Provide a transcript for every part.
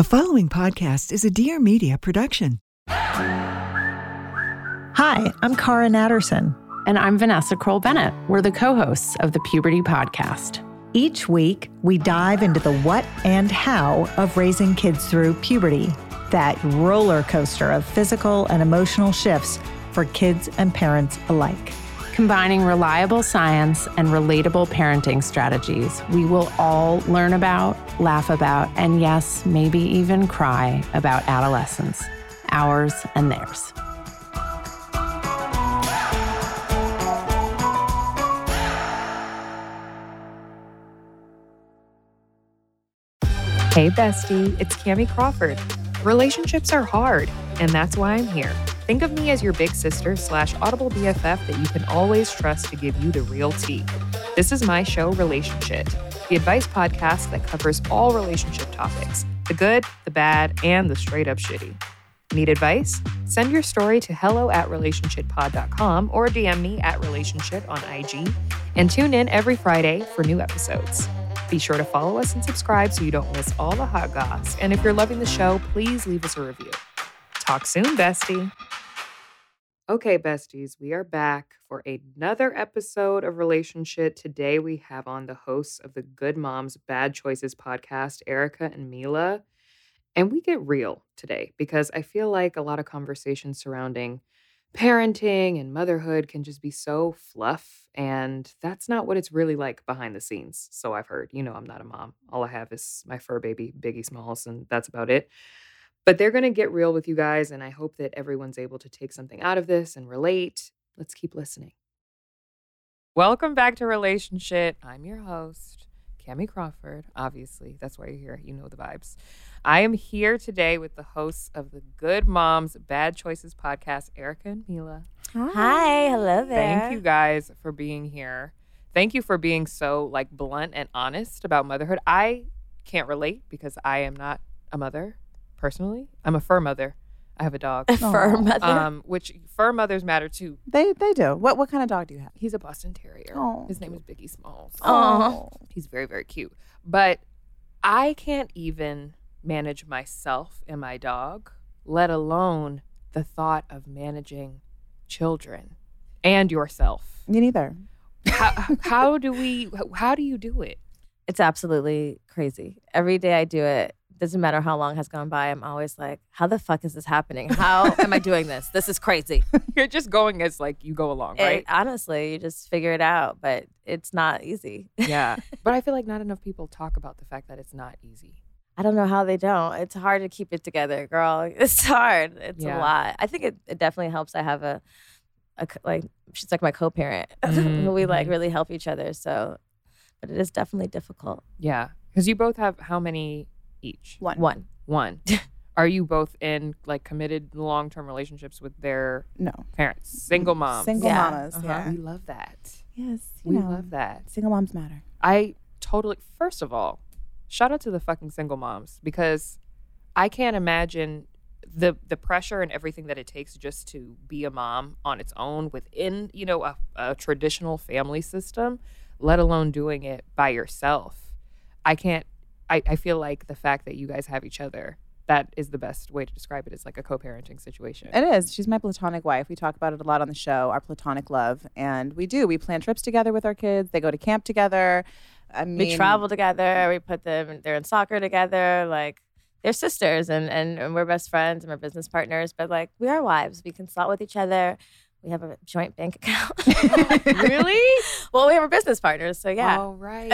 The following podcast is a Dear Media production. Hi, I'm Cara Natterson. And I'm Vanessa Kroll Bennett. We're the co hosts of the Puberty Podcast. Each week, we dive into the what and how of raising kids through puberty, that roller coaster of physical and emotional shifts for kids and parents alike. Combining reliable science and relatable parenting strategies, we will all learn about, laugh about, and yes, maybe even cry about adolescence, ours and theirs. Hey, bestie, it's Kamie Crawford. Relationships are hard, and that's why I'm here. Think of me as your big sister slash audible BFF that you can always trust to give you the real tea. This is my show, Relationshit, the advice podcast that covers all relationship topics the good, the bad, and the straight up shitty. Need advice? Send your story to hello at relationshitpod.com or DM me at relationshit on IG and tune in every Friday for new episodes. Be sure to follow us and subscribe so you don't miss all the hot goss. And if you're loving the show, please leave us a review. Talk soon, bestie. Okay, besties, we are back for another episode of Relationshit. Today we have on the hosts of the Good Moms Bad Choices podcast, Erica and Milah. And we get real today because I feel like a lot of conversations surrounding parenting and motherhood can just be so fluff. And that's not what it's really like behind the scenes. So I've heard, you know, I'm not a mom. All I have is my fur baby, Biggie Smalls, and that's about it. But they're going to get real with you guys. And I hope that everyone's able to take something out of this and relate. Let's keep listening. Welcome back to Relationshit. I'm your host, Kamie Crawford. Obviously, that's why you're here. You know the vibes. I am here today with the hosts of the Good Moms Bad Choices podcast, Erica and Milah. Hi, hello there. Thank you guys for being here. Thank you for being so like blunt and honest about motherhood. I can't relate because I am not a mother personally. I'm a fur mother. I have a dog. A fur mother. Um, which fur mothers matter too. They they do. What what kind of dog do you have? He's a Boston Terrier. Oh, His name is Biggie Smalls. Aw. He's very, very cute. But I can't even manage myself and my dog, let alone the thought of managing children and yourself. Me neither. How, how do we, how do you do it? It's absolutely crazy. Every day I do it, doesn't matter how long has gone by, I'm always like, how the fuck is this happening? How am I doing this? This is crazy. You're just going as like you go along, It- right? honestly, you just figure it out, but it's not easy. yeah. But I feel like not enough people talk about the fact that it's not easy. I don't know how they don't. It's hard to keep it together, girl. It's hard. It's Yeah. a lot. I think it, it definitely helps. I have a, a like she's like my co-parent. Mm, we like mhm. really help each other. So, but it is definitely difficult. Yeah. Because you both have how many each? One. One. One. Are you both in like committed long term relationships with their No. parents? Single moms. Single Yeah. mamas. Uh-huh. Yeah. We love that. Yes. You We know, love that. Single moms matter. I totally, first of all, shout out to the fucking single moms because I can't imagine the the pressure and everything that it takes just to be a mom on its own within you know a, a traditional family system, let alone doing it by yourself. I can't. I, I feel like the fact that you guys have each other that is the best way to describe it. it is like a co-parenting situation. It is. She's my platonic wife. We talk about it a lot on the show, our platonic love. And we do. We plan trips together with our kids. They go to camp together. I mean, we travel together. We put them. They're in soccer together. Like they're sisters, and, and and we're best friends and we're business partners. But like we are wives. We consult with each other. We have a joint bank account. really? well, we have our business partners, so yeah. Oh right.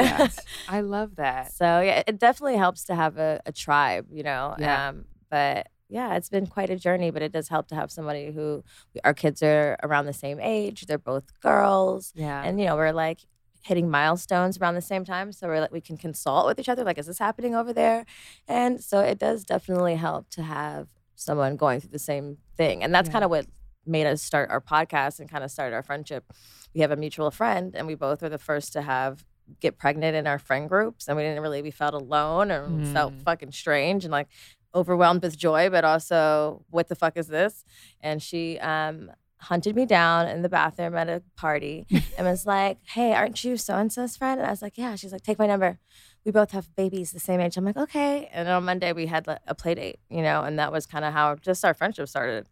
I love that. So yeah, it definitely helps to have a, a tribe, you know. Yeah. Um, but yeah, it's been quite a journey. But it does help to have somebody who our kids are around the same age. They're both girls, Yeah. and you know we're like hitting milestones around the same time. So we're like we can consult with each other. Like, is this happening over there? And so it does definitely help to have someone going through the same thing. And that's Yeah. kind of what made us start our podcast and kind of start our friendship. We have a mutual friend, and we both were the first to have get pregnant in our friend groups, and we didn't really we felt alone and we felt Mm. fucking strange and like overwhelmed with joy, but also what the fuck is this? And she um hunted me down in the bathroom at a party and was like, "Hey, aren't you so and so's friend?" And I was like, "Yeah." She's like, "Take my number." we both have babies the same age. I'm like, okay. And on Monday we had like, a play date, you know, and that was kind of how just our friendship started.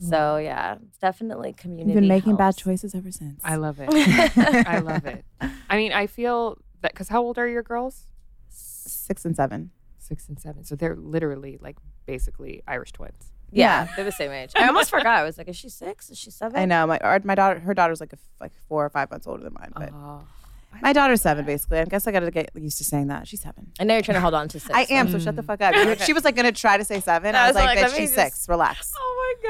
So yeah, it's definitely community. You've been making bad choices ever since. I love it. I love it. I mean, I feel that because how old are your girls? Six and seven. Six and seven. So they're literally like basically Irish twins. Yeah, they're the same age. I almost forgot. I was like, is she six? Is she seven? I know my our, my daughter. Her daughter's like a, f- like four or five months older than mine, but Oh. my daughter's seven basically. I guess I got to get used to saying that. She's seven. I know you're trying to hold on to six. I am. So Mm. shut the fuck up. She was like gonna try to say seven. I I was, was like, like, "Bitch, she's just- six. Relax.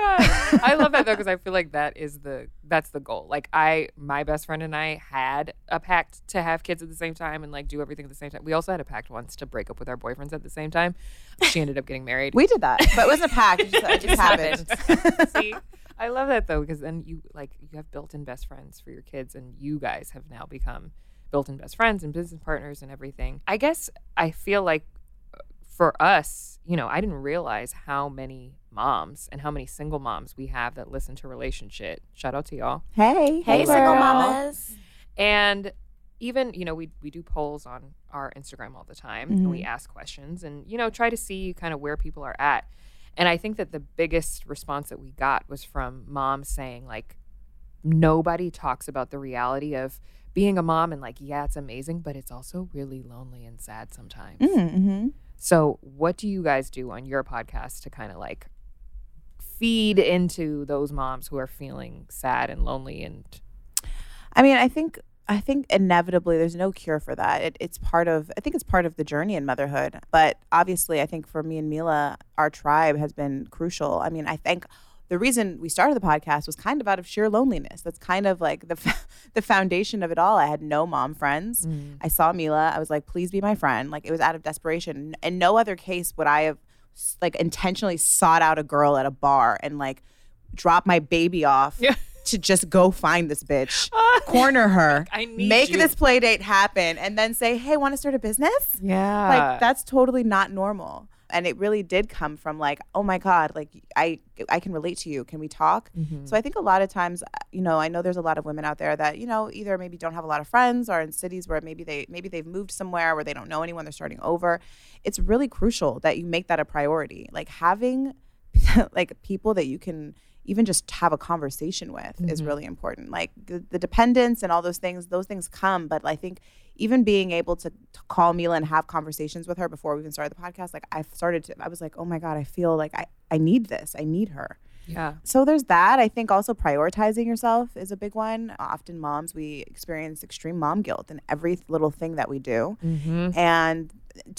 God. I love that though because I feel like that is the that's the goal. Like I my best friend and I had a pact to have kids at the same time and like do everything at the same time. We also had a pact once to break up with our boyfriends at the same time. She ended up getting married. We did that, but it wasn't a pact. It just, it just happened. See, I love that though because then you like you have built-in best friends for your kids, and you guys have now become built-in best friends and business partners and everything. I guess I feel like for us, you know, I didn't realize how many moms and how many single moms we have that listen to Relationshit. Shout out to y'all. Hey, hey, single girl. mamas. And even, you know, we we do polls on our Instagram all the time and we ask questions and, you know, try to see kind of where people are at. And I think that the biggest response that we got was from moms saying, like, nobody talks about the reality of being a mom and, like, yeah, it's amazing, but it's also really lonely and sad sometimes. Mm-hmm. So, what do you guys do on your podcast to kind of like feed into those moms who are feeling sad and lonely and I mean, I think I think inevitably there's no cure for that. It, it's part of I think it's part of the journey in motherhood. But obviously, I think for me and Milah, our tribe has been crucial. I mean, I think the reason we started the podcast was kind of out of sheer loneliness. That's kind of like the f- the foundation of it all. I had no mom friends. Mm. I saw Milah. I was like, please be my friend. Like it was out of desperation. In no other case would I have like intentionally sought out a girl at a bar and like drop my baby off Yeah. to just go find this bitch, ah. corner her, make you. this play date happen, and then say, hey, want to start a business? yeah like that's totally not normal and it really did come from like oh my god like i i can relate to you. Can we talk? Mm-hmm. so i think a lot of times uh, you know i know there's a lot of women out there that you know either maybe don't have a lot of friends or in cities where maybe they maybe they've moved somewhere where they don't know anyone they're starting over. It's really crucial that you make that a priority. Like having like people that you can even just have a conversation with is really important. Like the, the dependence and all those things those things come but i think even being able to, to call Milah and have conversations with her before we even started the podcast, like I started to, I was like, oh my God, I feel like I, I need this. I need her. yeah So there's that. I think also prioritizing yourself is a big one. Often moms, we experience extreme mom guilt in every little thing that we do. Mm-hmm. And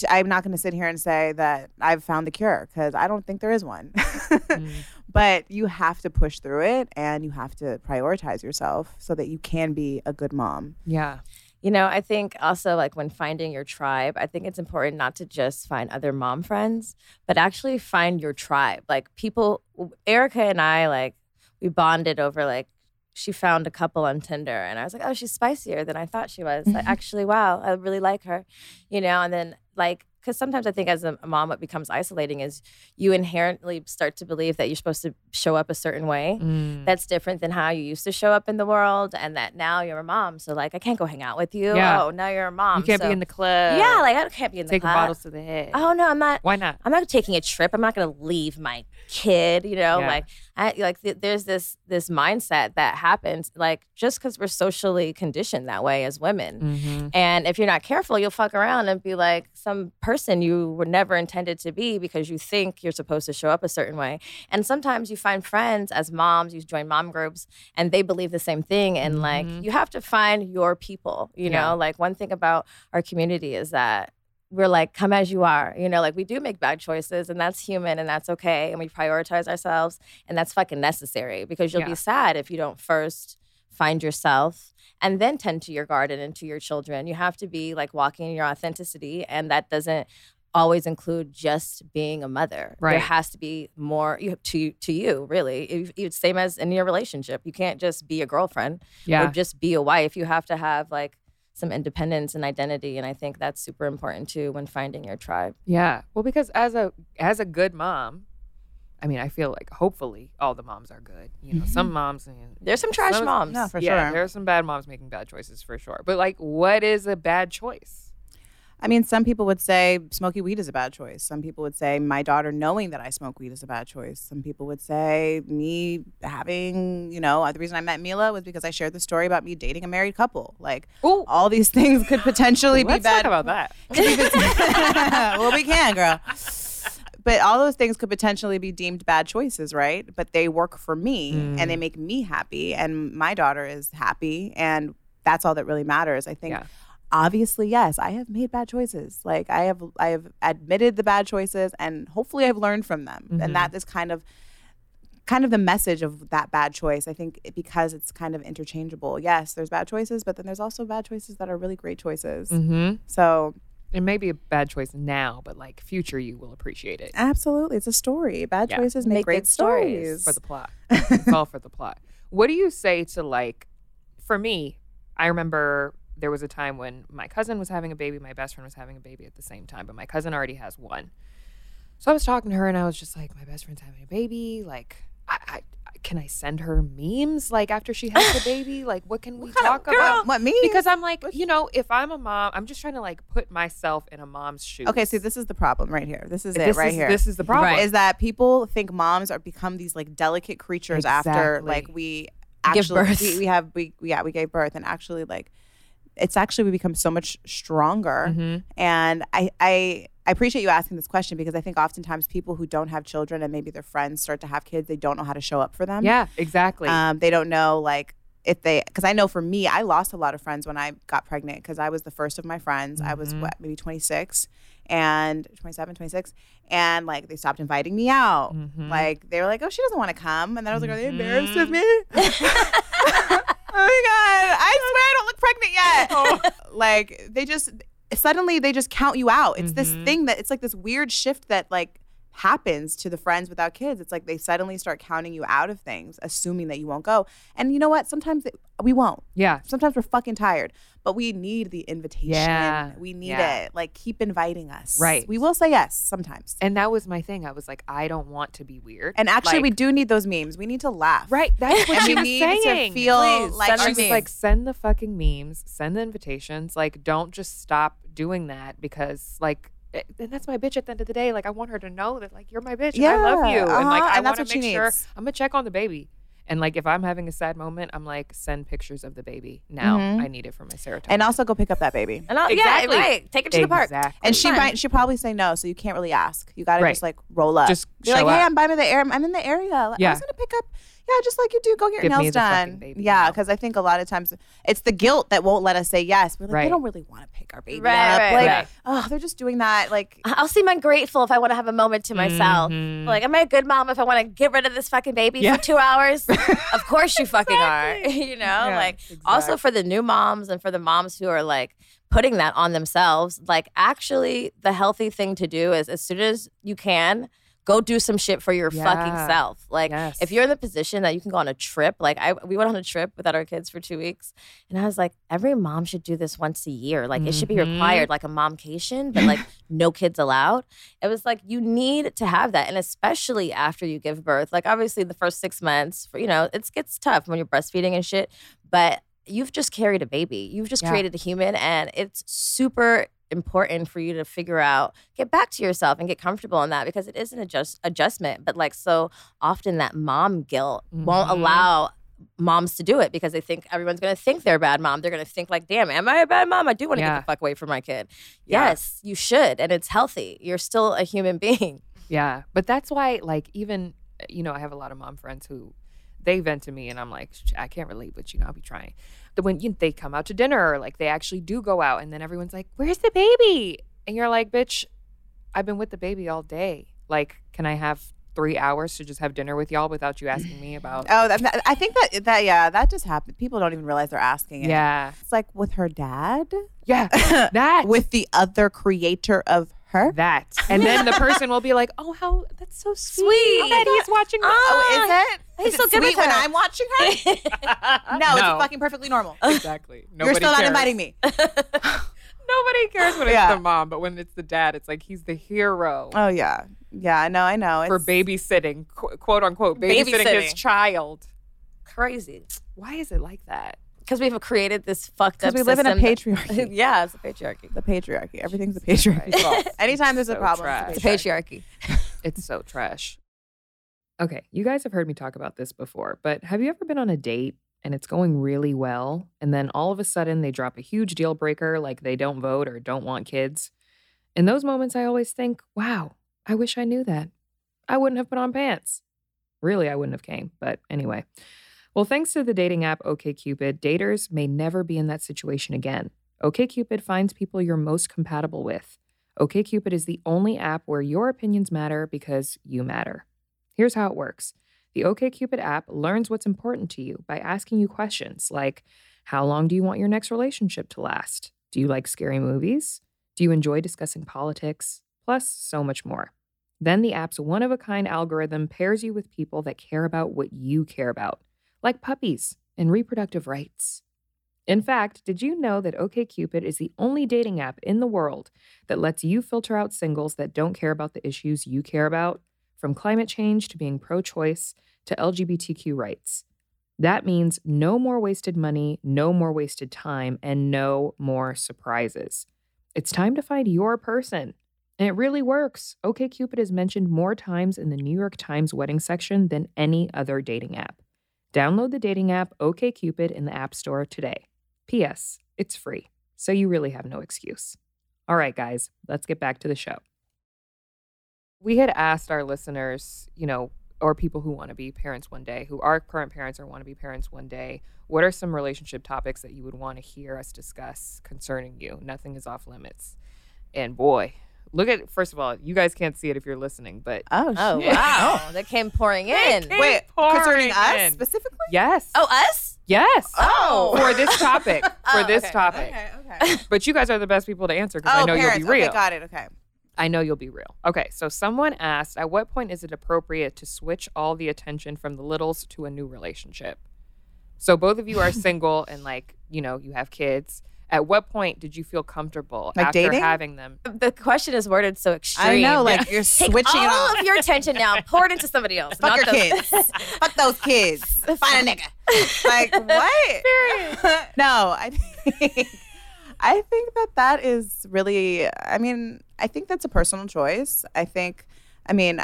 I'm not going to sit here and say that I've found the cure because I don't think there is one. But you have to push through it and you have to prioritize yourself so that you can be a good mom. yeah You know, I think also like when finding your tribe, I think it's important not to just find other mom friends, but actually find your tribe. Like people, Erica and I, like, we bonded over like, she found a couple on Tinder and I was like, oh, she's spicier than I thought she was. Like, mm-hmm. actually, wow, I really like her, you know? And then, like, because sometimes I think as a mom, what becomes isolating is you inherently start to believe that you're supposed to show up a certain way Mm. that's different than how you used to show up in the world and that now you're a mom so like i can't go hang out with you Yeah. oh now you're a mom you can't so- be in the club yeah like i can't be in the club. Take bottles to the head oh no i'm not why not i'm not taking a trip i'm not going to leave my kid you know Yeah. like I, like th- there's this this mindset that happens like just because we're socially conditioned that way as women mm-hmm. and if you're not careful, you'll fuck around and be like some person you were never intended to be because you think you're supposed to show up a certain way. And sometimes you find friends as moms, you join mom groups, and they believe the same thing. And like, you have to find your people, you Yeah. know? Like, one thing about our community is that we're like, come as you are. You know, like we do make bad choices and that's human and that's okay. And we prioritize ourselves and that's fucking necessary because you'll Yeah. be sad if you don't first find yourself and then tend to your garden and to your children. You have to be like walking in your authenticity. And that doesn't always include just being a mother. Right. There has to be more you- to to you, really. Same as in your relationship. You can't just be a girlfriend yeah or just be a wife. You have to have like some independence and identity. And I think that's super important too when finding your tribe. Yeah. Well, because as a as a good mom, I mean, I feel like hopefully all the moms are good. You know, some mm-hmm. moms. I mean, There's some trash some- moms. No, for yeah, sure. there are some bad moms making bad choices for sure. But like, what is a bad choice? I mean, some people would say smoking weed is a bad choice. Some people would say my daughter knowing that I smoke weed is a bad choice. Some people would say me having, you know, the reason I met Milah was because I shared the story about me dating a married couple. Like, Ooh. all these things could potentially be bad. talk about that. well, we can, girl. But all those things could potentially be deemed bad choices, right? But they work for me and Mm. they make me happy, and my daughter is happy, and that's all that really matters. I think. Yeah. Obviously, yes, I have made bad choices. Like I have, I have admitted the bad choices, and hopefully, I've learned from them. Mhm. And that is kind of, kind of the message of that bad choice. I think because it's kind of interchangeable. Yes, there's bad choices, but then there's also bad choices that are really great choices. Mm-hmm. So It may be a bad choice now, but like future you will appreciate it Absolutely. It's a story. Bad Yeah. choices make, Make great stories. stories. for the plot. it's all for the plot. What do you say to like, for me, I remember there was a time when my cousin was having a baby, my best friend was having a baby at the same time, but my cousin already has one. So I was talking to her and I was just like, my best friend's having a baby. Like, I, I, can I send her memes like after she has the baby? Like, what can we talk about? What, memes? Because I'm like, you know, if I'm a mom, I'm just trying to like put myself in a mom's shoes. Okay, see, this is the problem right here. This is it this right is, here. This is the problem. Right. is that people think moms are become these like delicate creatures after like we Give actually birth. We, we have we yeah we gave birth and actually like it's actually we become so much stronger Mhm. and I I I appreciate you asking this question because I think oftentimes people who don't have children and maybe their friends start to have kids they don't know how to show up for them Yeah, exactly. um, they don't know like if they because I know for me I lost a lot of friends when I got pregnant because I was the first of my friends I was Mhm. what maybe 26 and 27 26 and like they stopped inviting me out Mhm. like they were like oh she doesn't want to come and then I was like are they embarrassed of Mhm. me god. I swear I don't look pregnant yet. Like they just suddenly they just count you out. It's this Mhm. thing that it's like this weird shift that like happens to the friends without kids it's like they suddenly start counting you out of things assuming that you won't go and you know what sometimes it, we won't yeah. sometimes we're fucking tired but we need the invitation Yeah. we need Yeah. it like keep inviting us Right. we will say yes sometimes And that was my thing. I was like, I don't want to be weird. and actually we do need those memes we need to laugh Right. That's what she we was need saying. to feel Please, like She's memes. like, send the fucking memes, send the invitations. Like, don't just stop doing that because, like, and that's my bitch at the end of the day. Like, I want her to know that, like, you're my bitch. and I love you. And, like, uh-huh, I and that's want to make sure needs. I'm going to check on the baby. And, like, if I'm having a sad moment, I'm like, send pictures of the baby. Now Mhm. I need it for my serotonin. and also go pick up that baby And I'll, Exactly. yeah, right. Take it to the park. Exactly. and she Fine. might she probably say no so you can't really ask you gotta Right. just like roll up Just Be like show hey up. i'm by the air i'm in the area Like, i Yeah. was gonna pick up yeah just like you do go get your Give me nails done yeah because i think a lot of times it's the guilt that won't let us say yes we're like Right. they don't really want to pick our baby Right, up right, like right. oh they're just doing that like I'll seem ungrateful if I want to have a moment to myself. Mhm. Like, am I a good mom if I want to get rid of this fucking baby Yeah. for two hours? of course you fucking are. you know, Yeah, like also for the new moms and for the moms who are like putting that on themselves, like actually the healthy thing to do is as soon as you can, go do some shit for your fucking self. Like Yes. if you're in the position that you can go on a trip, like I we went on a trip without our kids for two weeks, and I was like, every mom should do this once a year. Like it should be Mhm. required, like a momcation, but like no kids allowed. It was like you need to have that, and especially after you give birth. Like obviously the first six months, you know, it gets tough when you're breastfeeding and shit, but you've just carried a baby. You've just Yeah. created a human, and it's super important for you to figure out get back to yourself and get comfortable in that because it is an adjust adjustment but like so often that mom guilt won't Mhm. allow moms to do it because they think everyone's going to think they're a bad mom they're going to think like damn am i a bad mom i do want to Yeah. get the fuck away from my kid Yeah. yes you should and it's healthy you're still a human being Yeah, but that's why, like, even you know, I have a lot of mom friends who they vent to me, and I'm like, I can't relate, but you know, I'll be trying. But when you, they come out to dinner, or like they actually do go out, and then everyone's like, "Where's the baby?" And you're like, "Bitch, I've been with the baby all day. Like, can I have three hours to just have dinner with y'all without you asking me about?" oh that, i think that that yeah that just happened people don't even realize they're asking it yeah, it's like with her dad yeah, that with the other creator of her that, and then the person will be like, "Oh, how that's so sweet, Sweet. that he's watching." the- oh, oh is it he's Is so it good with sweet when her. i'm watching her no, it's fucking perfectly normal exactly. Nobody you're Nobody still not cares. inviting me Nobody cares when it's Yeah. the mom, but when it's the dad, it's like he's the hero Oh yeah, yeah. I know, I know. for It's- babysitting, qu- quote unquote, babysitting, his Babysitting. child. crazy Why is it like that? Because we've created this fucked up. Because we live in a system that- patriarchy. yeah, it's a patriarchy. the patriarchy. Everything's a patriarchy. fault. Anytime there's a problem, trash. it's It's a a patriarchy. patriarchy. It's so trash. Okay, you guys have heard me talk about this before, but have you ever been on a date and it's going really well, and then all of a sudden they drop a huge deal breaker like they don't vote or don't want kids? In those moments, I always think, wow, I wish I knew that. I wouldn't have put on pants. Really, I wouldn't have came, but anyway. Well, thanks to the dating app OkCupid, daters may never be in that situation again. OkCupid finds people you're most compatible with. OkCupid is the only app where your opinions matter because you matter. Here's how it works. The OkCupid app learns what's important to you by asking you questions like How long do you want your next relationship to last? Do you like scary movies? Do you enjoy discussing politics? Plus, so much more. Then the app's one of a kind algorithm pairs you with people that care about what you care about, like puppies and reproductive rights. In fact, did you know that OkCupid is the only dating app in the world that lets you filter out singles that don't care about the issues you care about, from climate change to being pro choice to LGBTQ rights? That means no more wasted money, no more wasted time, and no more surprises. It's time to find your person. And it really works. OkCupid is mentioned more times in the New York Times wedding section than any other dating app. Download the dating app OkCupid in the App Store today. P.S. It's free, so you really have no excuse. All right, guys, let's get back to the show. We had asked our listeners, you know, or people who want to be parents one day, who are current parents or want to be parents one day, what are some relationship topics that you would want to hear us discuss concerning you? Nothing is off limits. And boy, look at first of all, you guys can't see it if you're listening, but Oh, Oh shit. wow, that came pouring in. came Wait, concerning pouring us in. specifically? yes. Oh, us? yes. Oh. For this topic. For Oh, this okay. topic. okay. Okay. But you guys are the best people to answer because I oh, know parents. you'll be real. Okay, got it. Okay. I know you'll be real. Okay, so someone asked, at what point is it appropriate to switch all the attention from the littles to a new relationship? So both of you are single and like, you know, you have kids. At what point did you feel comfortable Like after dating? having them? The question is worded so extreme. I know, like you're Take switching it all off. of your attention now, pour it into somebody else. Fuck not your those- kids. Fuck those kids. Find a nigga. Like what? no, I think I think that that is really. I mean, I think that's a personal choice. I think. I mean,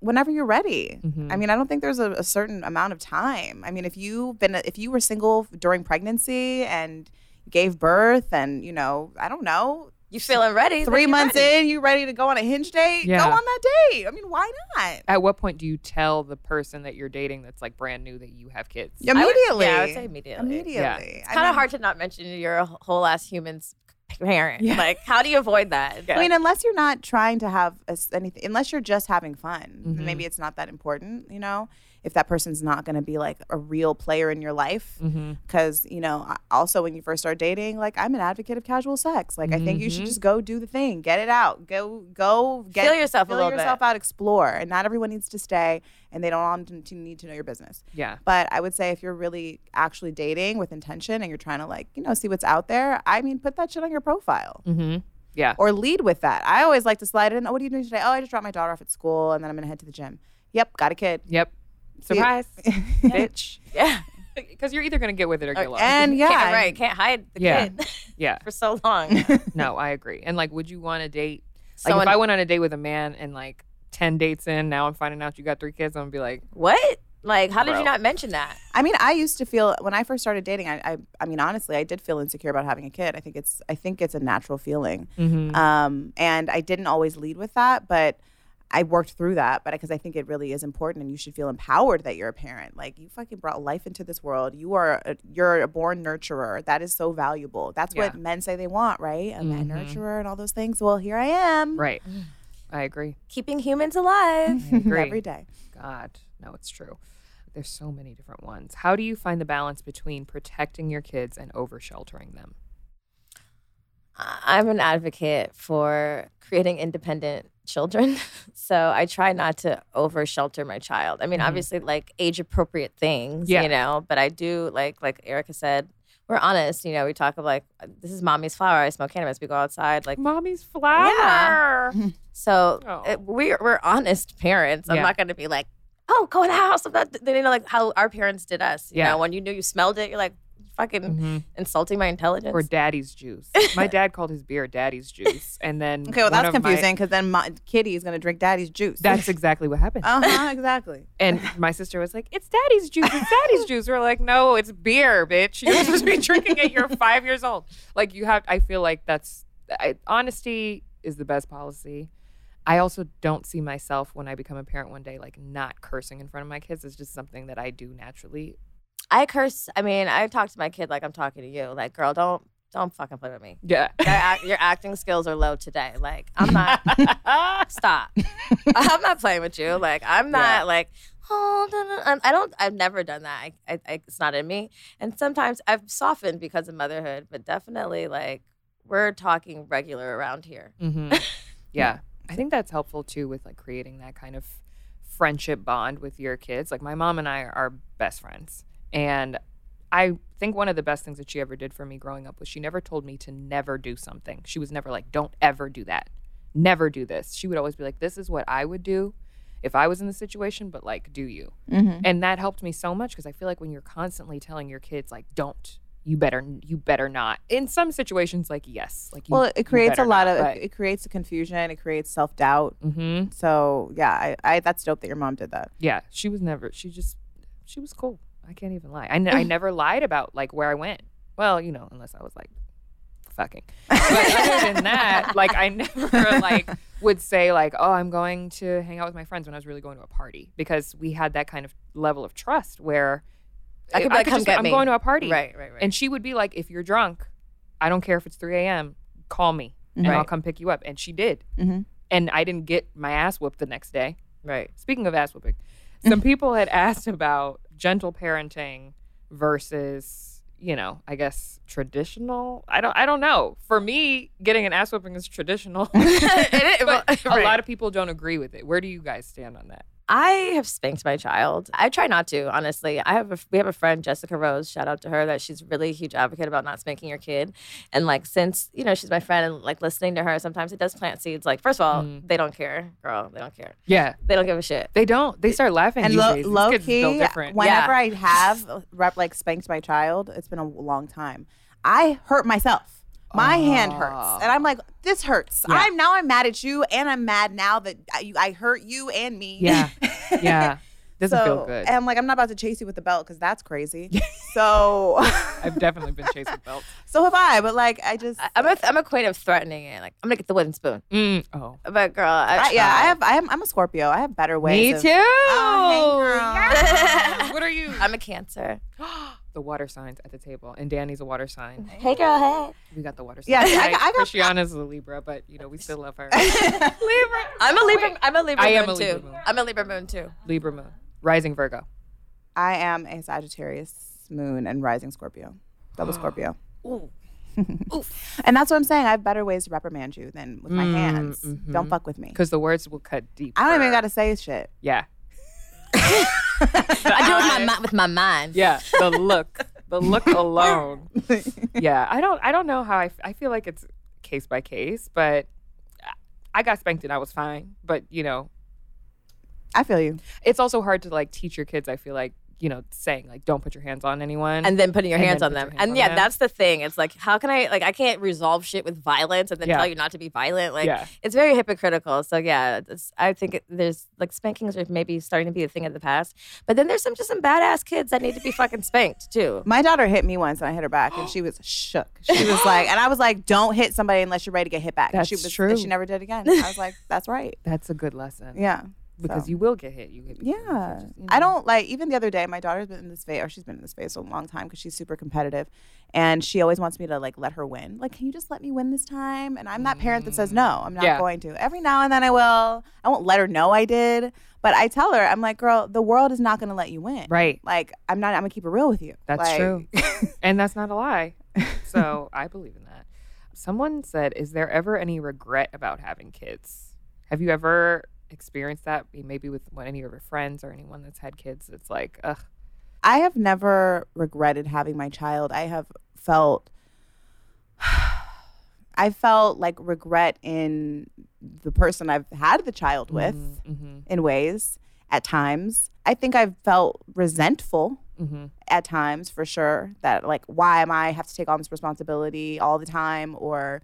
whenever you're ready. Mhm. I mean, I don't think there's a, a certain amount of time. I mean, if you've been, if you were single during pregnancy and gave birth, and you know, I don't know, You feeling ready? three months ready. in, you ready to go on a hinge date? Yeah. Go on that date. I mean, why not? At what point do you tell the person that you're dating that's like brand new that you have kids? I would- Immediately. yeah, I would say immediately. Immediately. It's kind of hard to not mention you're a whole ass human's parent. Yeah. Like, how do you avoid that? I mean, unless you're not trying to have a s anything, unless you're just having fun, Mhm. maybe it's not that important, you know. If that person's not going to be like a real player in your life, Mm-hmm. because you know, also when you first start dating, like I'm an advocate of casual sex. Like I think you should just go do the thing, get it out, go go get Feel yourself a little yourself bit. out, explore, and not everyone needs to stay, and they don't all need to- need to know your business. Yeah. But I would say if you're really actually dating with intention and you're trying to like you know see what's out there, I mean, put that shit on your profile Mm-hmm. Yeah. or lead with that. I always like to slide in. Oh, what are you doing today? Oh, I just dropped my daughter off at school, and then I'm gonna head to the gym. Yep, got a kid. Yep. See- Surprise, bitch. yeah. Because you're either gonna get with it or get lost. And yeah, Can't, right. Can't hide the Yeah. kid yeah. for so long. No, I agree. And like, would you want to date? Like, Someone- if I went on a date with a man and like ten dates in, now I'm finding out you got three kids, I'm gonna be like, what? Like, how did Bro. you not mention that? I mean, I used to feel when I first started dating. I, I, I mean, honestly, I did feel insecure about having a kid. I think it's, I think it's a natural feeling. mm-hmm. Um, and I didn't always lead with that, but I worked through that. But because I think it really is important, and you should feel empowered that you're a parent. Like you fucking brought life into this world. You are, a, you're a born nurturer. That is so valuable. That's what men say they want, right? A man Mhm. nurturer and all those things. Well, here I am. right. I agree. Keeping humans alive. Every day. God, no, it's true. There's so many different ones. How do you find the balance between protecting your kids and over sheltering them? I'm an advocate for creating independent children. So I try not to over shelter my child. I mean, Mhm. obviously like age appropriate things, Yeah. you know, but I do like like Erica said, we're honest, you know, we talk of like this is mommy's flower, I smoke cannabis, we go outside like Mommy's flower. Yeah. so Oh. it, we're we're honest parents. I'm Yeah. not going to be like, "Oh, go in the house." I'm not they know like how our parents did us, you Yeah. know, when you knew you smelled it, you're like, fucking Mm-hmm. insulting my intelligence. Or daddy's juice. My dad called his beer daddy's juice. And then Okay, well that's confusing because then my, Kitty is gonna drink Daddy's juice. that's exactly what happened. uh huh, exactly. And my sister was like, "It's daddy's juice. It's daddy's juice." We're like, "No, it's beer, bitch. You're supposed to be drinking it. You're five years old." Like you have. I feel like that's I, honesty is the best policy. I also don't see myself when I become a parent one day like not cursing in front of my kids. It's just something that I do naturally. I curse. I mean, I talk to my kid like I'm talking to you. Like, girl, don't don't fucking play with me. Yeah. Your, act, your acting skills are low today. Like, I'm not. stop. I'm not playing with you. Like, I'm not Yeah. like. Oh, no. I'm- I don't. I've never done that. I, I, I, it's not in me. And sometimes I've softened because of motherhood, but definitely like we're talking regular around here. hmm Yeah. I think that's helpful too with like creating that kind of friendship bond with your kids. Like my mom and I are best friends. And I think one of the best things that she ever did for me growing up was she never told me to never do something. She was never like, don't ever do that. Never do this. She would always be like, this is what I would do if I was in the situation, but like, do you? Mm-hmm. And that helped me so much because I feel like when you're constantly telling your kids, like, don't, you better, you better not. In some situations, like, yes. Like, you, Well, it creates a lot of But, it, it creates a confusion. It creates self doubt. hmm So yeah, I, I that's dope that your mom did that. Yeah, she was never. She just, she was cool. I can't even lie. I, n- I never lied about like where I went. Well, you know, unless I was like fucking. But other than that, like I never like would say like, oh, I'm going to hang out with my friends when I was really going to a party because we had that kind of level of trust where I could be like, "Come just, get I'm me." going to a party, Right, right, right. And she would be like, if you're drunk, I don't care if it's 3 a.m. Call me and I'll come pick you up. And she did. Mhm. And I didn't get my ass whooped the next day. right. Speaking of ass whooping, some people had asked about gentle parenting versus, you know, I guess traditional. I don't I don't know. For me, getting an ass whooping is traditional. It but a lot of people don't agree with it. Where do you guys stand on that? I have spanked my child. I try not to, honestly. I have a, we have a friend, Jessica Rose. Shout out to her that she's really a huge advocate about not spanking your kid. And like since you know she's my friend and like listening to her, sometimes it does plant seeds. Like first of all, Mm. they don't care, girl. They don't care. Yeah. They don't give a shit. They don't. They start laughing. And these low, days. These low kids key, different. whenever Yeah. I have rep like spanked my child, it's been a long time. I hurt myself. My hand hurts, and I'm like, "This hurts." Yeah. I'm now I'm mad at you, and I'm mad now that I, I hurt you and me. Yeah. Yeah. Doesn't so, feel good. And I'm like, I'm not about to chase you with the belt because that's crazy. so, I've definitely been chasing belts. so have I. But like, I just, I- I'm a I'm a queen of threatening it. Like I'm gonna get the wooden spoon. Mm. Oh. But girl, I, I, yeah, I have, I am, I'm a Scorpio. I have better ways. Me of- too. Oh, hey, girl. what are you? I'm a Cancer. the water signs at the table, and Danny's a water sign. Hey, girl. Hey. We got the water sign. Yeah, I got- I got- Christiana's a Libra, but you know we still love her. Libra. I'm a Libra. I'm a Libra I moon am a Libra too. moon. I'm a Libra moon too. Libra moon, rising Virgo. I am a Sagittarius moon and rising Scorpio, double Scorpio. Ooh. Oof. and that's what I'm saying. I have better ways to reprimand you than with my Mm, hands. mhm. Don't fuck with me. Because the words will cut deep. I don't even got to say shit. Yeah. I do it with my mi- with my mind. Yeah. The look. The look alone. yeah. I don't. I don't know how I. f- I feel like it's case by case, but I got spanked and I was fine. But you know, I feel you. it's also hard to like teach your kids. I feel like you know, saying like, don't put your hands on anyone. and then putting your And hands on them. hands And on yeah, them. that's the thing. It's like, how can I like I can't resolve shit with violence and then Yeah. tell you not to be violent. Like Yeah. it's very hypocritical. So yeah, it's, I think it, there's like spankings are maybe starting to be a thing of the past. But then there's some just some badass kids that need to be fucking spanked too. My daughter hit me once and I hit her back and she was shook. She was like, and I was like, don't hit somebody unless you're ready to get hit back. And she That's was, true. And she never did again. I was like, that's right. That's a good lesson. Yeah. Because So. you will get hit. You get Yeah. just, you I don't like, even the other day, my daughter's been in this phase, or she's been in this phase a long time because she's super competitive. And she always wants me to like let her win. Like, can you just let me win this time? And I'm that parent that says, mm. no, I'm not Yeah. going to. Every now and then I will. I won't let her know I did. But I tell her, I'm like, girl, the world is not going to let you win. Right. Like, I'm not, I'm going to keep it real with you. That's Like- true. and that's not a lie. So I believe in that. Someone said, Is there ever any regret about having kids? Have you ever experienced that? Maybe with one- any of your friends or anyone that's had kids? It's like, ugh. I have never regretted having my child. I have felt I felt like regret in the person I've had the child with Mm-hmm. in ways at times. I think I've felt resentful Mm-hmm. at times for sure that like why am I have to take on this responsibility all the time or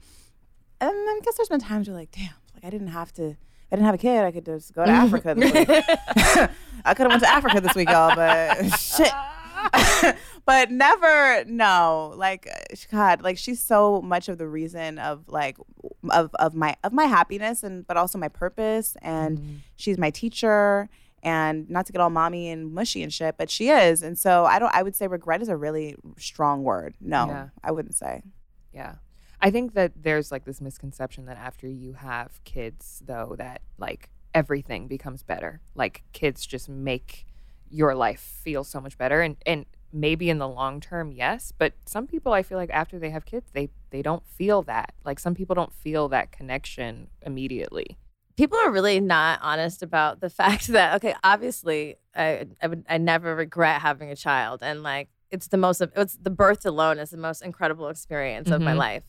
and I guess there's been times where like damn like I didn't have to I didn't have a kid. I could just go to Africa this week. I could have went to Africa this week y'all but shit. But never no. Like god like she's so much of the reason of like of of my of my happiness and but also my purpose. And Mm-hmm. she's my teacher. And not to get all mommy and mushy and shit but she is. And so i don't i would say regret is a really strong word. No Yeah. i wouldn't say. Yeah. I think that there's like this misconception that after you have kids, though, that like everything becomes better. Like kids just make your life feel so much better. And, and maybe in the long term, yes. But some people, I feel like after they have kids, they, they don't feel that. Like some people don't feel that connection immediately. people are really not honest about the fact that okay obviously i i, would, I never regret having a child and like it's the most of it's the birth alone is the most incredible experience of my Mhm. life.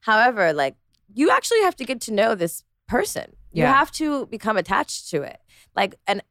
However like you actually have to get to know this person. Yeah. you have to become attached to it. Like and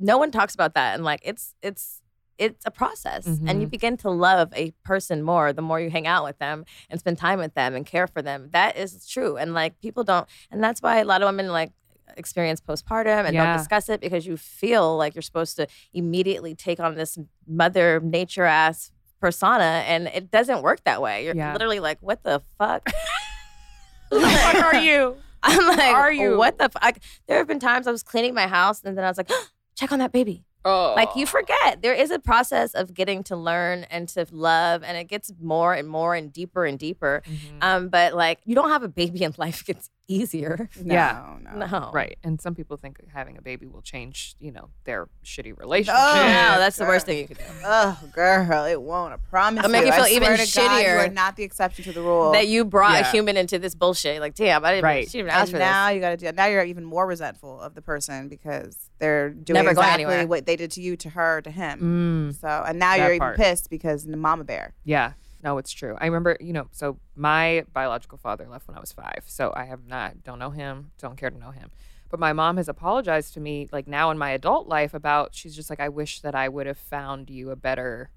no one talks about that and like it's it's it's a process. And you begin to love a person more the more you hang out with them and spend time with them and care for them. That is true and like people don't and that's why a lot of women like experience postpartum and Yeah. don't discuss it because you feel like you're supposed to immediately take on this mother nature ass persona and it doesn't work that way you're Yeah. literally like what the fuck Who the fuck are you? I'm like, are you? What the fuck? There have been times I was cleaning my house and then I was like, check on that baby. Oh. Like you forget. There is a process of getting to learn and to love, and it gets more and more and deeper and deeper. Mhm. Um, but like you don't have a baby and life gets easier. no, Yeah. no No. Right. And some people think having a baby will change, you know, their shitty relationship. Oh, No, that's the worst thing you could do. Oh, girl, it won't. I promise It'll make you. you feel I even shittier. God, you are not the exception to the rule. That you brought Yeah. a human into this bullshit. Like, damn, I didn't, Right. she didn't ask and for now this. you got to do. Now you're even more resentful of the person because they're doing Never exactly what they did to you to her to him. Mm. So and now That you're even pissed because the mama bear. Yeah, no, it's true. I remember, you know, so my biological father left when I was five. So I have not, don't know him, don't care to know him. But my mom has apologized to me, like now in my adult life, about she's just like, I wish that I would have found you a better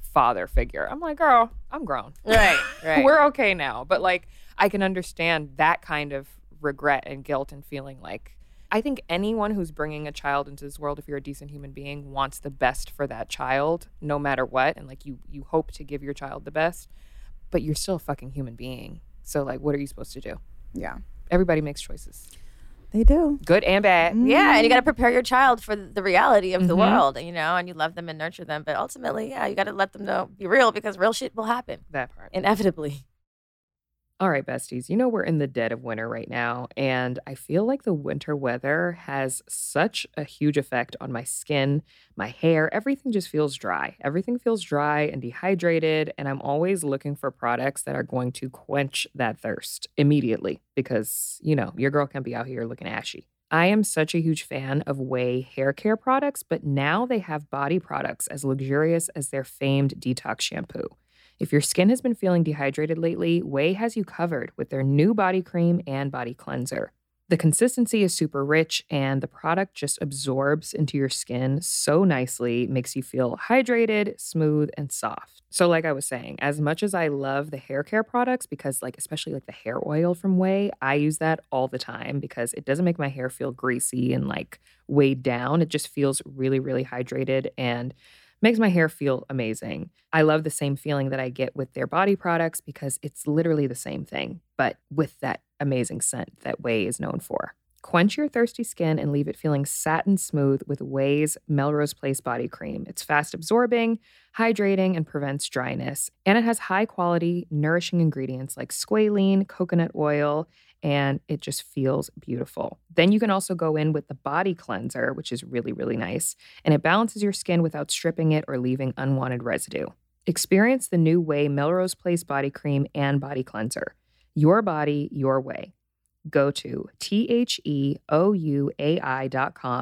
father figure. I'm like, girl, I'm grown. Right, right. We're okay now. But like, I can understand that kind of regret and guilt and feeling like, I think anyone who's bringing a child into this world, if you're a decent human being, wants the best for that child, no matter what. And like you, you hope to give your child the best, but you're still a fucking human being. So like, what are you supposed to do? Yeah, Everybody makes choices, they do. good and bad. Yeah, and you got to prepare your child for the reality of the Mhm. world, you know, and you love them and nurture them. But ultimately, yeah, you got to let them know, be real, because real shit will happen That part. inevitably. All right, besties, you know we're in the dead of winter right now, and I feel like the winter weather has such a huge effect on my skin, my hair. Everything just feels dry. Everything feels dry and dehydrated, and I'm always looking for products that are going to quench that thirst immediately because, you know, your girl can't be out here looking ashy. I am such a huge fan of OUAI hair care products, but now they have body products as luxurious as their famed detox shampoo. If your skin has been feeling dehydrated lately, OUAI has you covered with their new body cream and body cleanser. The consistency is super rich and the product just absorbs into your skin so nicely, makes you feel hydrated, smooth, and soft. So, like I was saying, as much as I love the hair care products, because, like, especially like the hair oil from OUAI, I use that all the time because it doesn't make my hair feel greasy and like weighed down. It just feels really, really hydrated and makes my hair feel amazing. I love the same feeling that I get with their body products because it's literally the same thing, but with that amazing scent that OUAI is known for. Quench your thirsty skin and leave it feeling satin smooth with OUAI's Melrose Place body cream. It's fast absorbing, hydrating, and prevents dryness. And it has high quality, nourishing ingredients like squalene, coconut oil, and it just feels beautiful. Then you can also go in with the body cleanser, which is really, really nice, and it balances your skin without stripping it or leaving unwanted residue. Experience the new OUAI Melrose Place body cream and body cleanser. Your body, your way. Go to E T-H-E-O-U-A-I.com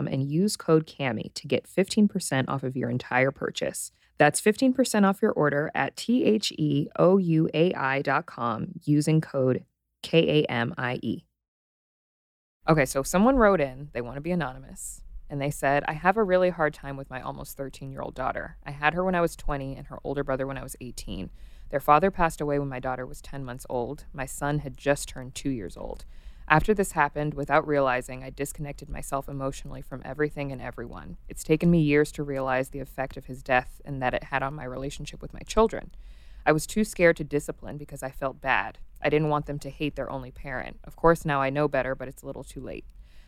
and use code CAMI to get 15% off of your entire purchase. That's 15% off your order at E T-H-E-O-U-A-I.com using code K A M I E. Okay, so someone wrote in, they want to be anonymous. and they said, I have a really hard time with my almost 13 year old daughter. I had her when I was 20 and her older brother when I was 18. Their father passed away when my daughter was 10 months old. My son had just turned two years old. After this happened, without realizing, I disconnected myself emotionally from everything and everyone. It's taken me years to realize the effect of his death and that it had on my relationship with my children. I was too scared to discipline because I felt bad. I didn't want them to hate their only parent. Of course, now I know better, but it's a little too late.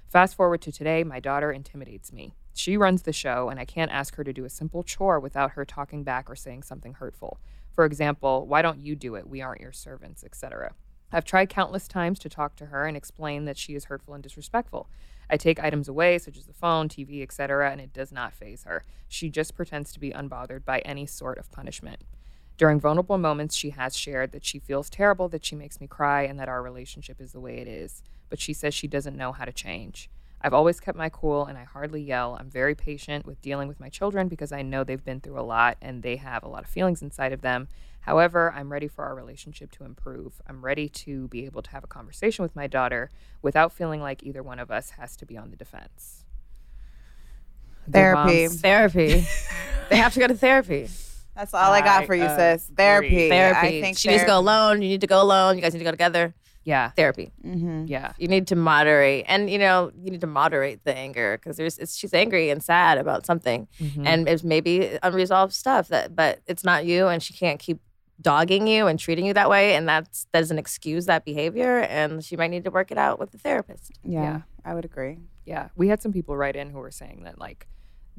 Fast forward to today, my daughter intimidates me. She runs the show, and I can't ask her to do a simple chore without her talking back or saying something hurtful. For example, why don't you do it? We aren't your servants, etc. I've tried countless times to talk to her and explain that she is hurtful and disrespectful. I take items away, such as the phone, TV, etc., and it does not phase her. She just pretends to be unbothered by any sort of punishment. During vulnerable moments, she has shared that she feels terrible, that she makes me cry, and that our relationship is the way it is. But she says she doesn't know how to change. I've always kept my cool and I hardly yell. I'm very patient with dealing with my children because I know they've been through a lot and they have a lot of feelings inside of them. However, I'm ready for our relationship to improve. I'm ready to be able to have a conversation with my daughter without feeling like either one of us has to be on the defense. Therapy. Therapy. they have to go to therapy. That's all I got for you, I sis. Therapy. Therapy. I think she needs to go alone. You need to go alone. You guys need to go together. Yeah. Therapy. Mm-hmm. Yeah. You need to moderate, and you know you need to moderate the anger because there's it's, she's angry and sad about something, Mhm. and it's maybe unresolved stuff that, but it's not you, and she can't keep dogging you and treating you that way, and that's doesn't excuse that behavior, and she might need to work it out with the therapist. Yeah, Yeah. I would agree. Yeah, we had some people write in who were saying that like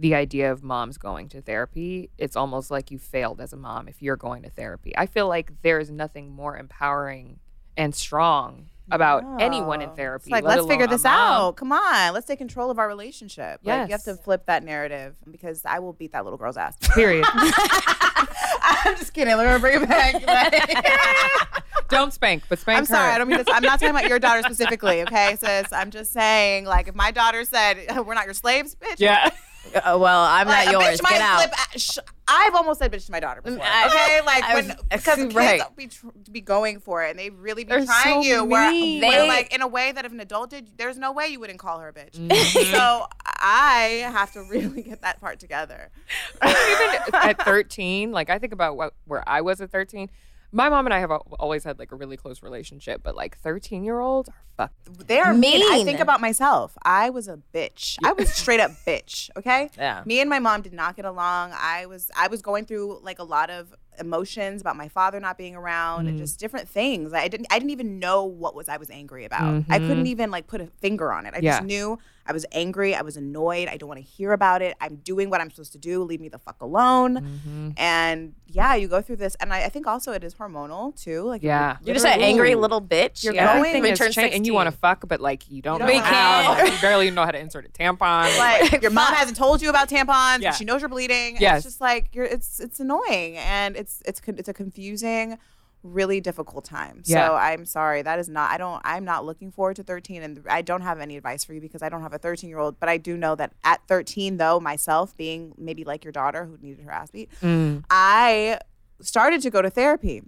the idea of moms going to therapy, it's almost like you failed as a mom if you're going to therapy. I feel like there's nothing more empowering and strong about anyone in therapy. It's like, let let's figure this out. Come on, let's take control of our relationship. Like, you have to flip that narrative because I will beat that little girl's ass. Period. I'm just kidding. Let me bring it back. Don't spank, but spank I'm sorry. her. I don't mean this. I'm not talking about your daughter specifically, okay, sis? I'm just saying, like, if my daughter said, "We're not your slaves," bitch. Yeah. Uh, well, I'm not yours. bitch might Get out. flip a- sh- I've almost said bitch to my daughter before. I- okay, like I when because kids right. be tr- be going for it and they really be They're trying so you. Where, where, like in a way that if an adult did, there's no way you wouldn't call her a bitch. Mm-hmm. so I have to really get that part together. Even at 13, like I think about what where I was at 13. My mom and I have always had like a really close relationship, but like 13 year olds are fuck. They're mean. I think about myself. I was a bitch. I was straight up bitch. Okay. Yeah. Me and my mom did not get along. I was I was going through like a lot of emotions about my father not being around and mm. just different things. I didn't I didn't even know what was I was angry about. I couldn't mm-hmm. even like put a finger on it. I Yeah. just knew I was angry. I was annoyed. I don't want to hear about it. I'm doing what I'm supposed to do. Leave me the fuck alone. Mm-hmm. And yeah, you go through this, and I, I think also it is hormonal too. Like Yeah. You're just an angry little bitch. You're yeah. going- Everything We has turned changed, and you want to fuck, but like you don't You know don't how. Like, you barely know how to insert a tampon. like your mom hasn't told you about tampons. Yeah. She knows you're bleeding. Yes. It's just like you're. It's it's annoying and it's it's it's a confusing, really difficult time. Yeah. So I'm sorry. That is not. I don't. I'm not looking forward to 13, and I don't have any advice for you because I don't have a 13 year old. But I do know that at 13, though, myself being maybe like your daughter who needed her ass beat, Mm. I started to go to therapy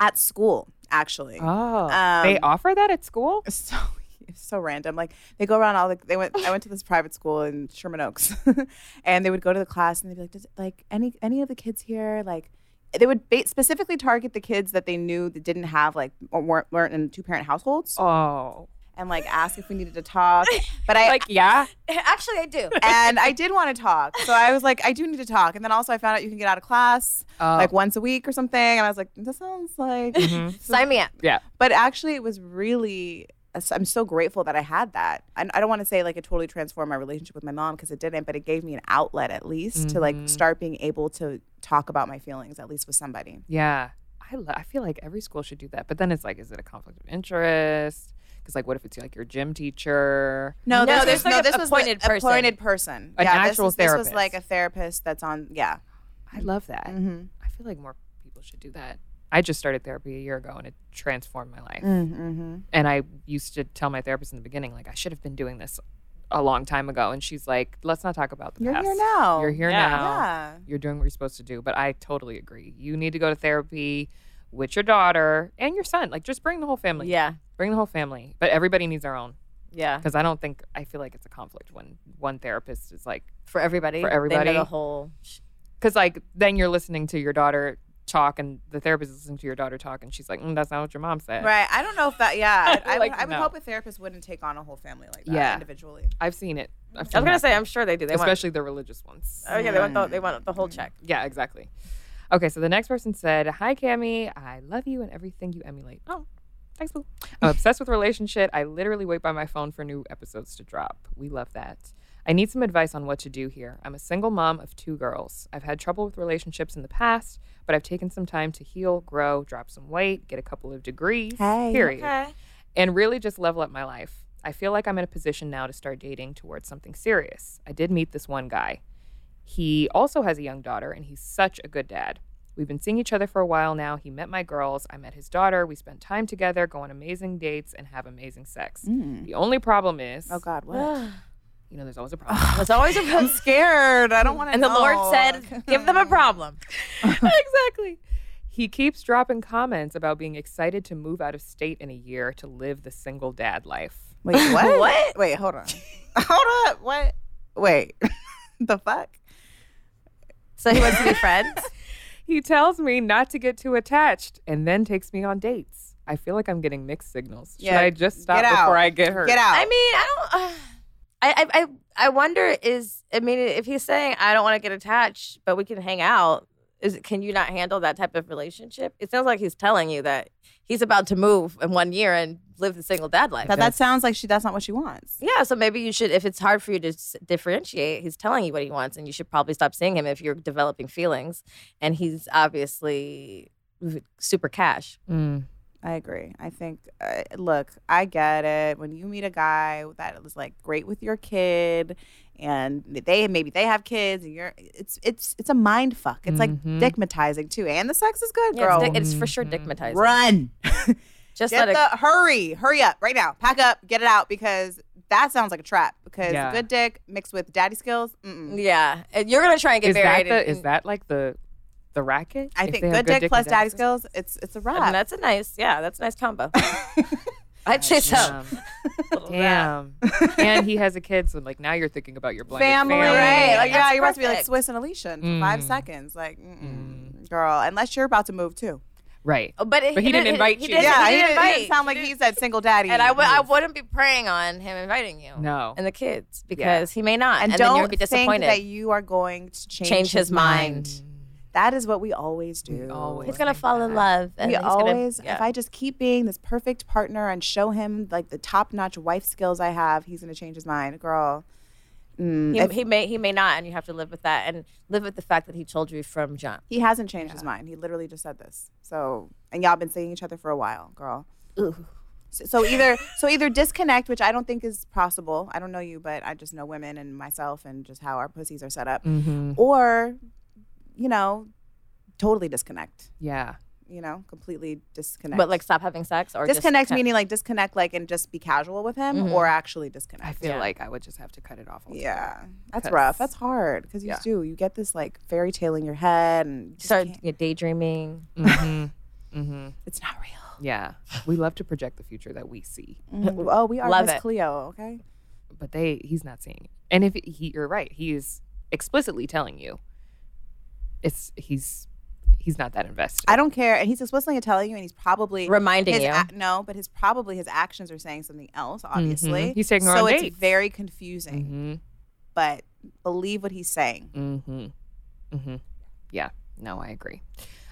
at school. Actually. Oh, they Um, offer that at school? so so random. Like they go around all the they went I went to this private school in Sherman Oaks and they would go to the class and they'd be like, Does like any any of the kids here like they would ba- specifically target the kids that they knew that didn't have like or weren't, weren't in two parent households Oh, and like ask if we needed to talk. But I like yeah. Actually, I do. and I did want to talk. So I was like, I do need to talk. And then also I found out you can get out of class Oh. like once a week or something. And I was like, that sounds like mm-hmm. Sign me up. Yeah. but actually it was really i'm so grateful that i had that i, I don't want to say like it totally transformed my relationship with my mom because it didn't but it gave me an outlet at least to like start being able to talk about my feelings at least with somebody Yeah. I, lo- I feel like every school should do that. But then it's like, is it a conflict of interest? Because, like, what if it's like your gym teacher? no, No, this there's was, like no, a this was the appointed person. appointed person An yeah actual this was, this was like a therapist that's on yeah I love that. mm-hmm. I feel like more people should do that. I just started therapy a year ago and it transformed my life. Mm-hmm. And I used to tell my therapist in the beginning, like, I should have been doing this a long time ago. And she's like, let's not talk about the past. you're here now You're here Yeah. now. yeah You're doing what you're supposed to do. But I totally agree. You need to go to therapy with your daughter and your son. Like, just bring the whole family. Yeah. Bring the whole family. But everybody needs their own. Yeah. because I don't think I feel like it's a conflict when one therapist is like For everybody. For They know everybody. the whole. because like then you're listening to your daughter talk and the therapist is listening to your daughter talk and she's like mm, that's not what your mom said Right. I don't know if that. Yeah. I, Like, would, I would no. hope a therapist wouldn't take on a whole family like that Yeah. individually. I've seen it I've I was gonna say. I'm sure they do. They want. especially the religious ones Oh yeah, they want the they want the whole check. yeah exactly okay so the next person said hi Kamie I love you and everything you emulate oh thanks boo I'm obsessed with Relationshit I literally wait by my phone for new episodes to drop we love that I need some advice on what to do here. I'm a single mom of two girls. I've had trouble with relationships in the past, but I've taken some time to heal, grow, drop some weight, get a couple of degrees. Hey. period. Okay. and really just level up my life. I feel like I'm in a position now to start dating towards something serious. I did meet this one guy. He also has a young daughter, and he's such a good dad. We've been seeing each other for a while now. He met my girls. I met his daughter. We spent time together, go on amazing dates, and have amazing sex. Mm. The only problem is, Oh God, what? you know, there's always a problem. There's always a I'm scared. I don't want to. And the Lord said, "Give them a problem." exactly. He keeps dropping comments about being excited to move out of state in a year to live the single dad life. Wait, what? What? Wait, hold on. hold up. What? Wait. the fuck? So he wants to be friends. He tells me not to get too attached and then takes me on dates. I feel like I'm getting mixed signals. Should Yeah, I just stop before. I get hurt? Get out. I mean, I don't. Uh, I, I I I wonder is I mean if he's saying I don't want to get attached, but we can hang out. Is can you not handle that type of relationship? It sounds like he's telling you that he's about to move in one year and live the single dad life. that, that sounds like she. That's not what she wants. yeah, so maybe you should. If it's hard for you to s- differentiate, he's telling you what he wants, and you should probably stop seeing him if you're developing feelings. And he's obviously super cash. Mm. I agree. I think, uh, look, I get it. When you meet a guy that was like great with your kid, and they maybe they have kids, and you're, it's it's it's a mind fuck. It's like Mhm. dickmatizing too, and the sex is good, Yeah, girl. it's, di- it's for sure Mhm. dickmatizing. Run, Just get let it. the hurry, hurry up right now. Pack up, get it out because that sounds like a trap. Because Yeah. good dick mixed with daddy skills, mm-mm. yeah, and you're gonna try and get Is that married. the and- is that like the the racket? I If think they good dick dick plus and daddy skills? skills, it's it's a I wrap. mean, that's a nice, yeah, that's a nice combo. I'd say so. Damn. Damn. and he has a kid, so like now you're thinking about your blended family, family. right? Like, yeah, you're about to be like. Swizz and Alicia for five Mm. seconds. Like, mm-mm. girl, unless you're about to move too. Right. But, it- But he didn't invite he you. Didn't, yeah, he didn't invite. didn't sound like he said single daddy. And I w- I move. wouldn't be preying on him inviting you. No. And the kids because he may not. And, And, don't you're gonna be think disappointed. that you are going to change, Change his mind. That is what we always do. always he's gonna think fall in love. And we he's gonna- always, yeah. if I just keep being this perfect partner and show him like the top notch wife skills I have, he's gonna change his mind, girl. Mm, he, if- he may he may not, and you have to live with that and live with the fact that he told you from jump. he hasn't changed his mind. He literally just said this. So, and y'all been seeing each other for a while, girl. So, so either so either disconnect, which I don't think is possible. I don't know you, but I just know women and myself and just how our pussies are set up. Mm-hmm. Or, you know, totally disconnect. Yeah. You know, completely disconnect. But like stop having sex or just disconnect meaning like disconnect like and just be casual with him Mhm. or actually disconnect. I feel Yeah. like I would just have to cut it off. altogether. yeah, that's rough. That's hard because you Yeah. do. You get this like fairy tale in your head and you start can't- daydreaming. Mm-hmm. mm-hmm. it's not real. Yeah. We love to project the future that we see, Mm, Oh, we are Love Miss it. Cleo. Okay. but they he's not seeing it. And if he, you're right, he's explicitly telling you, it's he's he's not that invested. I don't care, and he's explicitly telling you, and he's probably Reminding his you. a- no, but his probably his actions are saying something else. Obviously, Mhm. He's taking her so on it's dates. very confusing. Mm-hmm. But believe what he's saying. Mm-hmm. Mm-hmm. Yeah. No, I agree.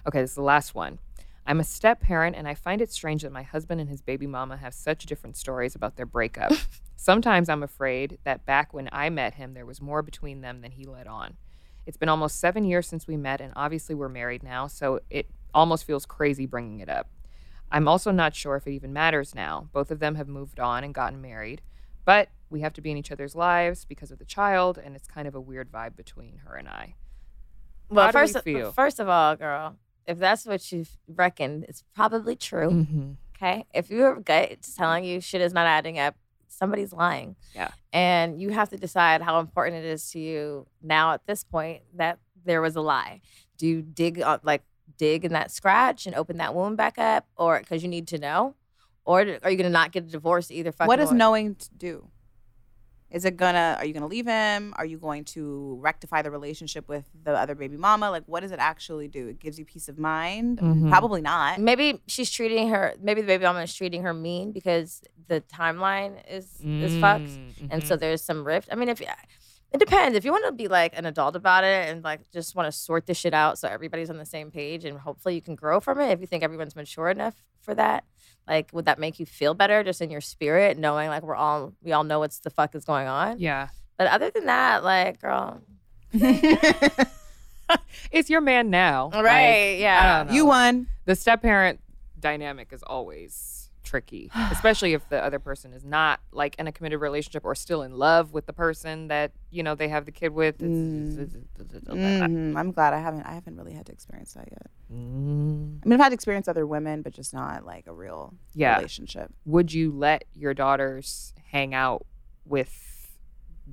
Okay, this is the last one. I'm a step parent, and I find it strange that my husband and his baby mama have such different stories about their breakup. Sometimes I'm afraid that back when I met him, there was more between them than he let on. It's been almost seven years since we met, and obviously we're married now, so it almost feels crazy bringing it up. I'm also not sure if it even matters now. Both of them have moved on and gotten married, but we have to be in each other's lives because of the child, and it's kind of a weird vibe between her and I. Well, How we first feel? first of all, girl, if that's what you reckon, it's probably true. Mm-hmm. Okay. If your gut is telling you shit is not adding up, somebody's lying. Yeah. And you have to decide how important it is to you now at this point that there was a lie. Do you dig like dig in that scratch and open that wound back up or because you need to know? or are you going to not get a divorce either? Fucking What does knowing do? Is it gonna? Are you gonna leave him? Are you going to rectify the relationship with the other baby mama? Like, what does it actually do? It gives you peace of mind. Mm-hmm. Mhm. Probably not. Maybe she's treating her. Maybe the baby mama is treating her mean because the timeline is is fucked, Mm, and so there's some rift. I mean, if it depends. If you want to be like an adult about it and like just want to sort this shit out so everybody's on the same page and hopefully you can grow from it. If you think everyone's mature enough for that, like, would that make you feel better just in your spirit, knowing like we're all we all know what's the fuck is going on? yeah. But other than that, like, girl, It's your man now. Like, right? I yeah. you won. the step parent dynamic is always tricky, especially if the other person is not like in a committed relationship or still in love with the person that you know they have the kid with. Mhm. I'm glad I haven't. I haven't really had to experience that yet. Mm. I mean, I've had to experience other women, but just not like a real Yeah. relationship. Would you let your daughters hang out with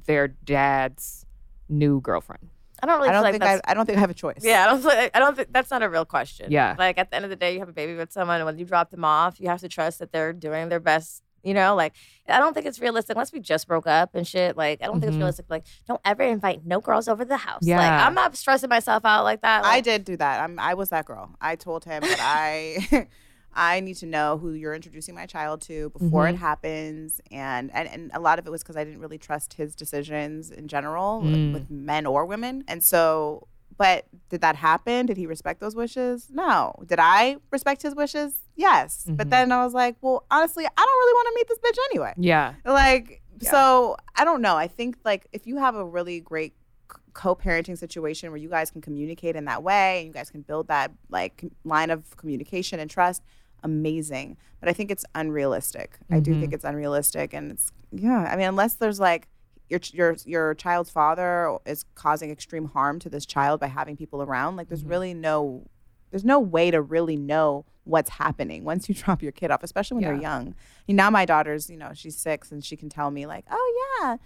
their dad's new girlfriend? I don't really I don't like think I, I don't think I have a choice. Yeah, I don't. Feel, I don't think that's not a real question. Yeah. Like at the end of the day, you have a baby with someone, and when you drop them off, you have to trust that they're doing their best. You know, like I don't think it's realistic unless we just broke up and shit. Like I don't think it's Mhm. realistic. Like don't ever invite no girls over the house. Yeah. Like I'm not stressing myself out like that. I did do that. I'm, I was that girl. I told him that I I need to know who you're introducing my child to before Mhm. it happens, and, and and a lot of it was because I didn't really trust his decisions in general Mm. with men or women, and so. But did that happen? Did he respect those wishes? No. Did I respect his wishes? Yes. But Mhm. then I was like, well, honestly, I don't really want to meet this bitch anyway. Yeah. Like, Yeah. so I don't know. I think like if you have a really great co-parenting situation where you guys can communicate in that way and you guys can build that like line of communication and trust, amazing. But I think it's unrealistic. I do think it's unrealistic, and it's yeah. I mean, unless there's like your your your child's father is causing extreme harm to this child by having people around, like there's Mhm. really no there's no way to really know what's happening once you drop your kid off, especially when they're Yeah. young. And now my daughter's, you know, she's six and she can tell me like, "Oh yeah,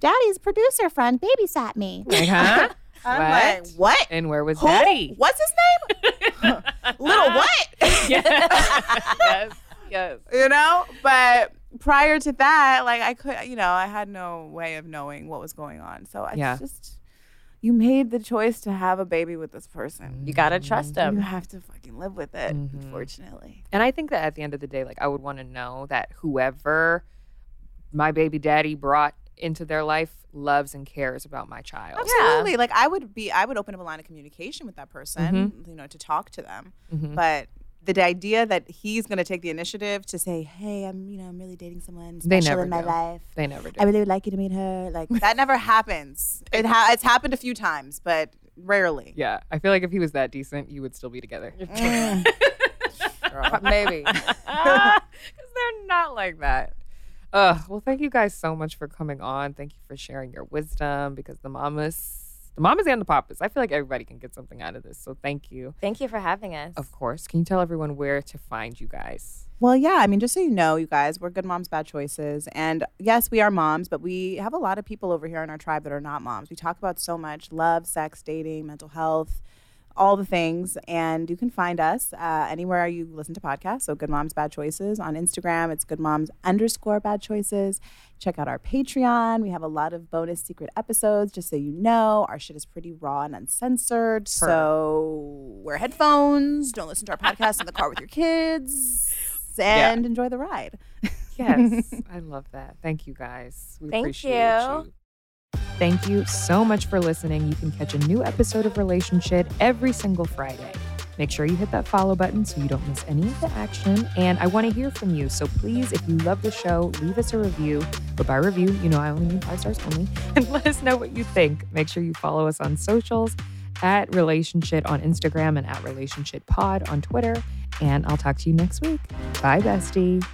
Daddy's producer friend babysat me." Like, huh? I'm What? like, "What? and where was Who? daddy? What's his name? Little what?" yes. Yes. you know but prior to that like i could you know i had no way of knowing what was going on so i Yeah. just you made the choice to have a baby with this person you gotta trust them. you have to fucking live with it Mhm. unfortunately And I think that at the end of the day, like I would want to know that whoever my baby daddy brought into their life loves and cares about my child. absolutely like i would be i would open up a line of communication with that person you know to talk to them Mhm. but the idea that he's going to take the initiative to say hey i'm you know i'm really dating someone They special never in my do. life They never do. I really would like you to meet her. Like that never happens. It ha- it's happened a few times, but rarely. yeah, I feel like if he was that decent, you would still be together. Mm. Maybe. Because they're not like that. Uh, well, thank you guys so much for coming on. Thank you for sharing your wisdom because the mamas, the mamas and the papas, I feel like everybody can get something out of this. So thank you. Thank you for having us. Of course. Can you tell everyone where to find you guys? Well, yeah. I mean, just so you know, you guys, we're good moms, bad choices, and yes, we are moms, but we have a lot of people over here in our tribe that are not moms. We talk about so much love, sex, dating, mental health. All the things, and you can find us uh, anywhere you listen to podcasts. So, Good Moms Bad Choices on Instagram. It's Good Moms underscore Bad Choices. Check out our Patreon. We have a lot of bonus secret episodes. Just so you know, our shit is pretty raw and uncensored. So, wear headphones. Don't listen to our podcast in the car with your kids, and enjoy the ride. Yes, I love that. Thank you guys. We Thank appreciate you. you. Thank you so much for listening. You can catch a new episode of Relationshit every single Friday. Make sure you hit that follow button so you don't miss any of the action. And I want to hear from you. So please, if you love the show, leave us a review. But by review, you know I only mean five stars only. And let us know what you think. Make sure you follow us on socials at Relationshit on Instagram and at Relationshit Pod on Twitter. And I'll talk to you next week. Bye, bestie.